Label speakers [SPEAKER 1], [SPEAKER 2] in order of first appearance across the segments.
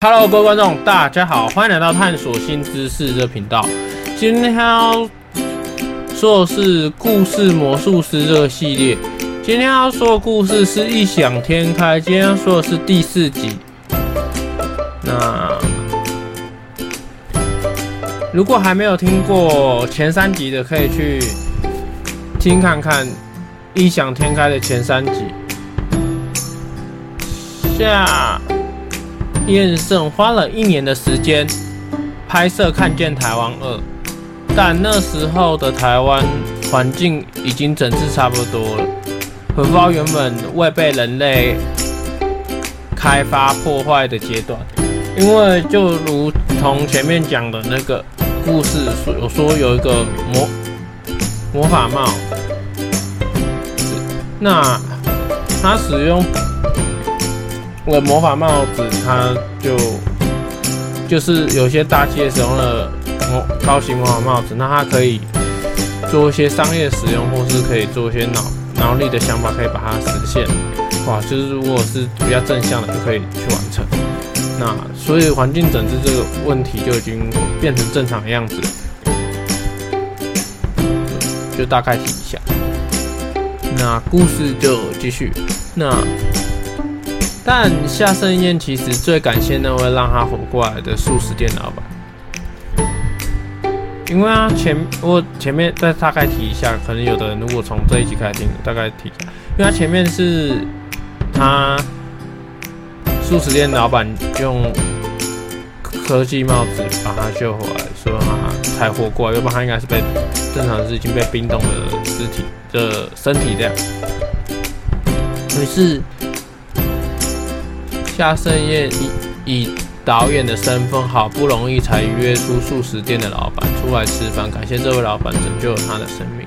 [SPEAKER 1] Hello，各位观众，大家好，欢迎来到探索新知识这频道。今天要说的是故事魔术师这个系列。今天要说的故事是异想天开，今天要说的是第四集。那如果还没有听过前三集的，可以去听看看异想天开的前三集。下。燕胜花了一年的时间拍摄《看见台湾二》，但那时候的台湾环境已经整治差不多了，荷包原本未被人类开发破坏的阶段。因为就如同前面讲的那个故事说，有说有一个魔魔法帽，那他使用。那个魔法帽子，它就就是有些大企业使用了魔高级魔法帽子，那它可以做一些商业使用，或是可以做一些脑脑力的想法，可以把它实现。哇，就是如果是比较正向的，就可以去完成。那所以环境整治这个问题就已经变成正常的样子，就大概提一下。那故事就继续。那。但夏胜彦其实最感谢那位让他活过来的素食店老板，因为啊前我前面再大概提一下，可能有的人如果从这一集开始听，大概提一下，因为他前面是他素食店老板用科技帽子把他救回来，所以他才活过来，要不然他应该是被正常是已经被冰冻的尸体的身体这样，于是。夏盛宴以以导演的身份，好不容易才约出素食店的老板出来吃饭，感谢这位老板拯救了他的生命。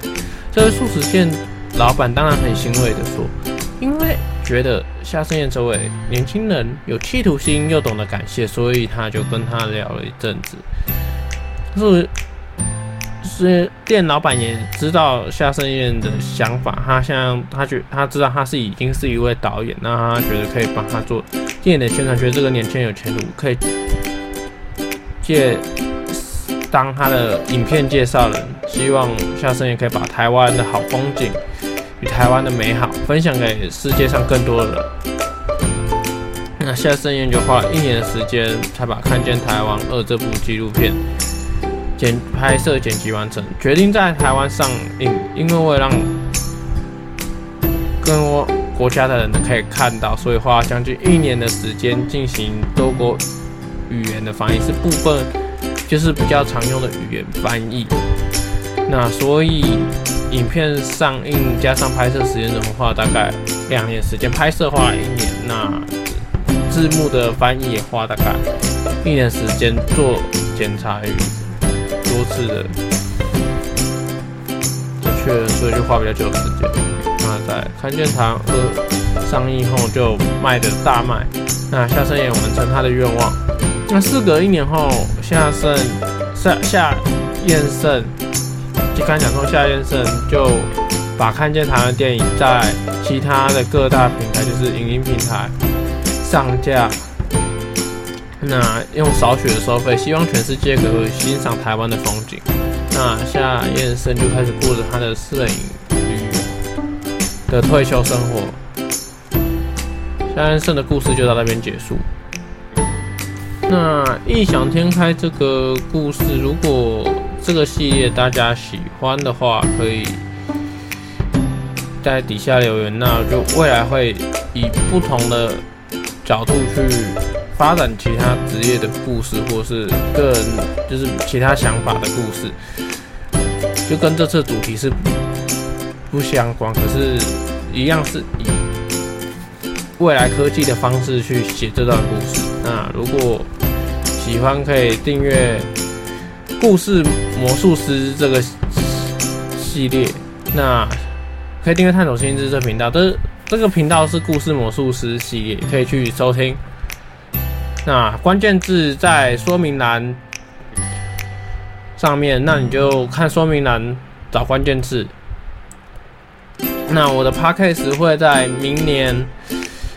[SPEAKER 1] 这位素食店老板当然很欣慰的说，因为觉得夏盛宴这位年轻人有企图心又懂得感谢，所以他就跟他聊了一阵子。是。是店老板也知道夏胜彦的想法，他像他觉他知道他是已经是一位导演，那他觉得可以帮他做电影的宣传，觉得这个年轻人有前途，可以借当他的影片介绍人，希望夏胜彦可以把台湾的好风景与台湾的美好分享给世界上更多的人。那夏胜彦就花了一年的时间，才把《看见台湾二》这部纪录片。剪拍摄、剪辑完成，决定在台湾上映，因为为了让更多国家的人可以看到，所以花将近一年的时间进行多国语言的翻译，是部分就是比较常用的语言翻译。那所以影片上映加上拍摄时间，的话大概两年时间，拍摄花了一年，那字幕的翻译也花大概一年时间做检查与。多次的确认，所以就花比较久的时间。那在看见台湾二上映后就卖的大卖，那夏生也完成他的愿望。那事隔一年后，夏胜夏夏彦胜就刚讲说夏彦胜就把看见台湾电影在其他的各大平台，就是影音平台上架。那用少许的收费，希望全世界可以欣赏台湾的风景。那夏彦生就开始过着他的摄影的退休生活。夏彦胜的故事就到那边结束。那异想天开这个故事，如果这个系列大家喜欢的话，可以在底下留言。那就未来会以不同的角度去。发展其他职业的故事，或是个人就是其他想法的故事，就跟这次主题是不相关，可是，一样是以未来科技的方式去写这段故事。那如果喜欢，可以订阅《故事魔术师》这个系列。那可以订阅探索新知这频道，这这个频道是《故事魔术师》系列，可以去收听。那关键字在说明栏上面，那你就看说明栏找关键字。那我的 Podcast 会在明年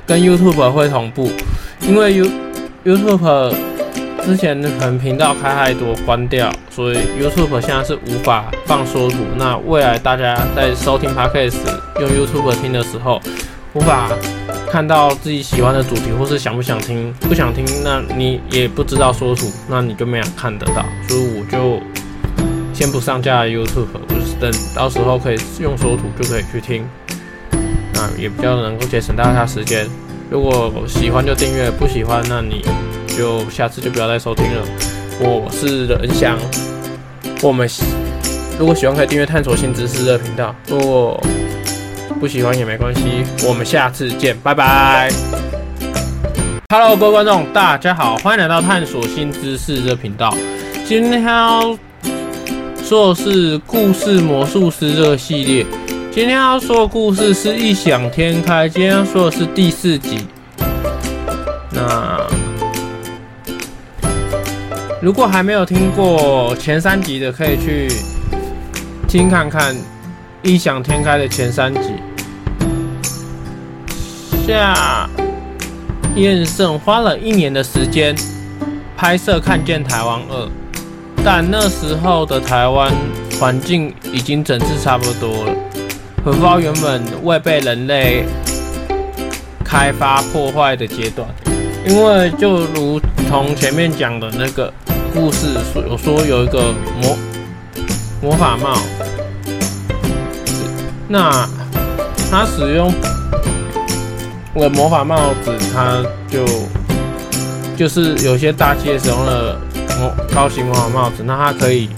[SPEAKER 1] 跟 YouTube 会同步，因为 You YouTube 之前可能频道开太多关掉，所以 YouTube 现在是无法放缩图。那未来大家在收听 Podcast 用 YouTube 听的时候，无法看到自己喜欢的主题，或是想不想听，不想听，那你也不知道缩图，那你就没有看得到。所以我就先不上架 YouTube，等到时候可以用缩图就可以去听，那也比较能够节省大家时间。如果喜欢就订阅，不喜欢那你就下次就不要再收听了。我是仁翔，我们如果喜欢可以订阅探索新知识的频道，如果不喜欢也没关系，我们下次见，拜拜。Hello，各位观众，大家好，欢迎来到探索新知识的频道。今天要说的是故事魔术师这个系列。今天要说的故事是异想天开，今天要说的是第四集。那如果还没有听过前三集的，可以去听看看异想天开的前三集。下，燕胜花了一年的时间拍摄《看见台湾二》，但那时候的台湾环境已经整治差不多了。荷包原本未被人类开发破坏的阶段，因为就如同前面讲的那个故事说，有说有一个魔魔法帽，那他使用了魔法帽子，他就就是有些大企业使用了哦高级魔法帽子，那它可以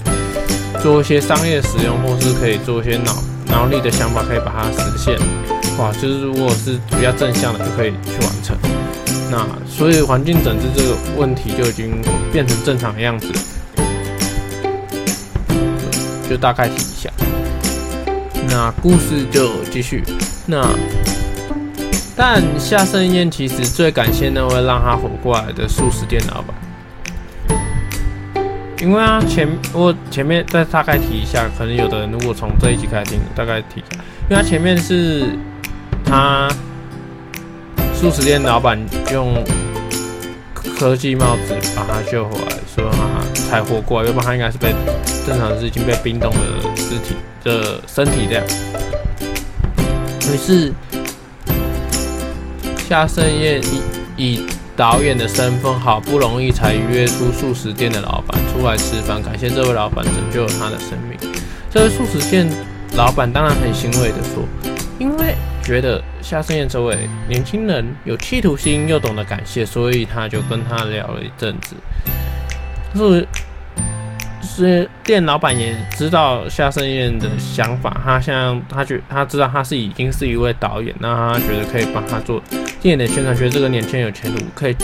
[SPEAKER 1] 做一些商业使用，或是可以做一些脑。脑力的想法可以把它实现，哇！就是如果是比较正向的，就可以去完成。那所以环境整治这个问题就已经变成正常的样子，就，大概提一下。那故事就继续。那但夏胜彦其实最感谢那位让他活过来的素食店老板。因为啊，前我前面再大概提一下，可能有的人如果从这一集开始听，大概提一下，因为他前面是他素食店老板用科技帽子把他救回来，所以他才活过来，要不然他应该是被正常是已经被冰冻的尸体的身体这样。于是夏胜彦以以导演的身份，好不容易才约出素食店的老板出来吃饭，感谢这位老板拯救了他的生命。这位素食店老板当然很欣慰地说，因为觉得夏胜彦这位年轻人有企图心又懂得感谢，所以他就跟他聊了一阵子。是。是店老板也知道夏胜彦的想法，他像他觉他知道他是已经是一位导演，那他觉得可以帮他做电影的宣传，觉得这个年轻人有前途，可以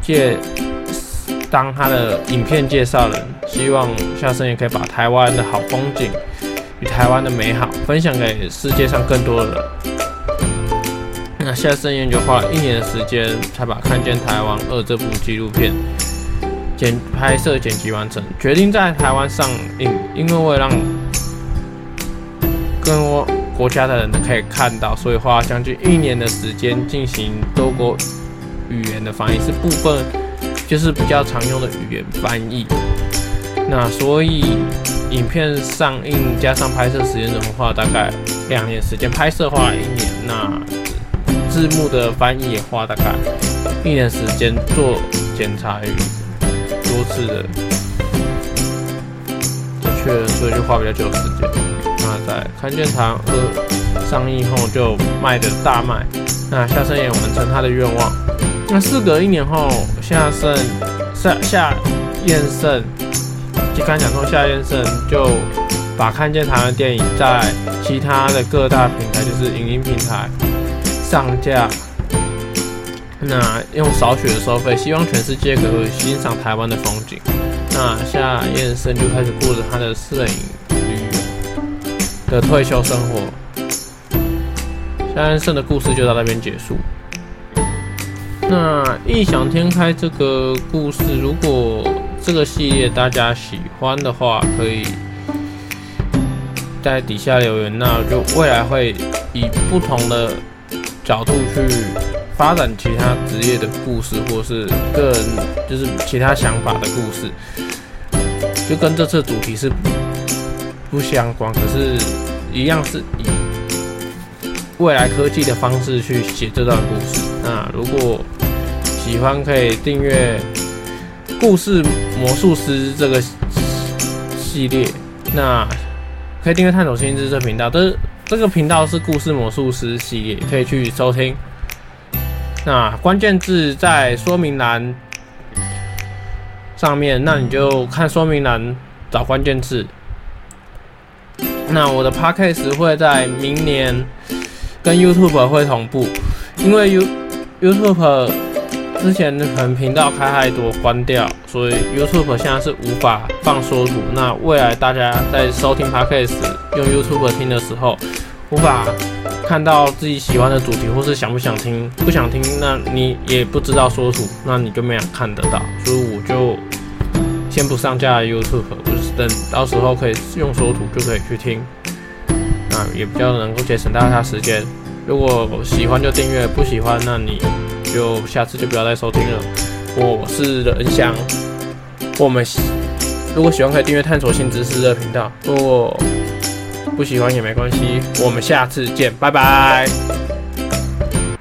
[SPEAKER 1] 借当他的影片介绍人，希望夏生彦可以把台湾的好风景与台湾的美好分享给世界上更多的人。那夏胜彦就花了一年的时间，才把《看见台湾二》这部纪录片。剪拍摄、剪辑完成，决定在台湾上映，因为为了让更多国家的人都可以看到，所以花将近一年的时间进行多国语言的翻译，是部分就是比较常用的语言翻译。那所以影片上映加上拍摄时间的话，大概两年时间，拍摄花了一年，那字幕的翻译也花大概一年时间做检查与。多次的确，所以就花比较久的时间。那在看见台湾上映后就卖的大卖，那夏胜彦完成他的愿望。那事隔一年后，夏胜夏夏彦胜，就刚讲说夏彦胜就把看见台湾电影在其他的各大平台，就是影音平台上架。那用少许的收费，希望全世界可以欣赏台湾的风景。那夏彦胜就开始过着他的摄影的退休生活。夏彦胜的故事就到那边结束。那异想天开这个故事，如果这个系列大家喜欢的话，可以在底下留言。那就未来会以不同的角度去。发展其他职业的故事，或是个人就是其他想法的故事，就跟这次主题是不相关，可是，一样是以未来科技的方式去写这段故事。那如果喜欢，可以订阅《故事魔术师》这个系列。那可以订阅“探索新知”这频道，这这个频道是“故事魔术师”系列，可以去收听。那关键字在说明栏上面，那你就看说明栏找关键字。那我的 Podcast 会在明年跟 YouTube 会同步，因为 You YouTube 之前可能频道开太多关掉，所以 YouTube 现在是无法放缩图。那未来大家在收听 Podcast 用 YouTube 听的时候，无法。看到自己喜欢的主题，或是想不想听，不想听，那你也不知道说图，那你就没有看得到，所以我就先不上架 YouTube，就是等到时候可以用说图就可以去听，那也比较能够节省大家时间。如果喜欢就订阅，不喜欢那你就下次就不要再收听了。我是仁翔，我们如果喜欢可以订阅探索新知识的频道，如果不喜欢也没关系，我们下次见，拜拜。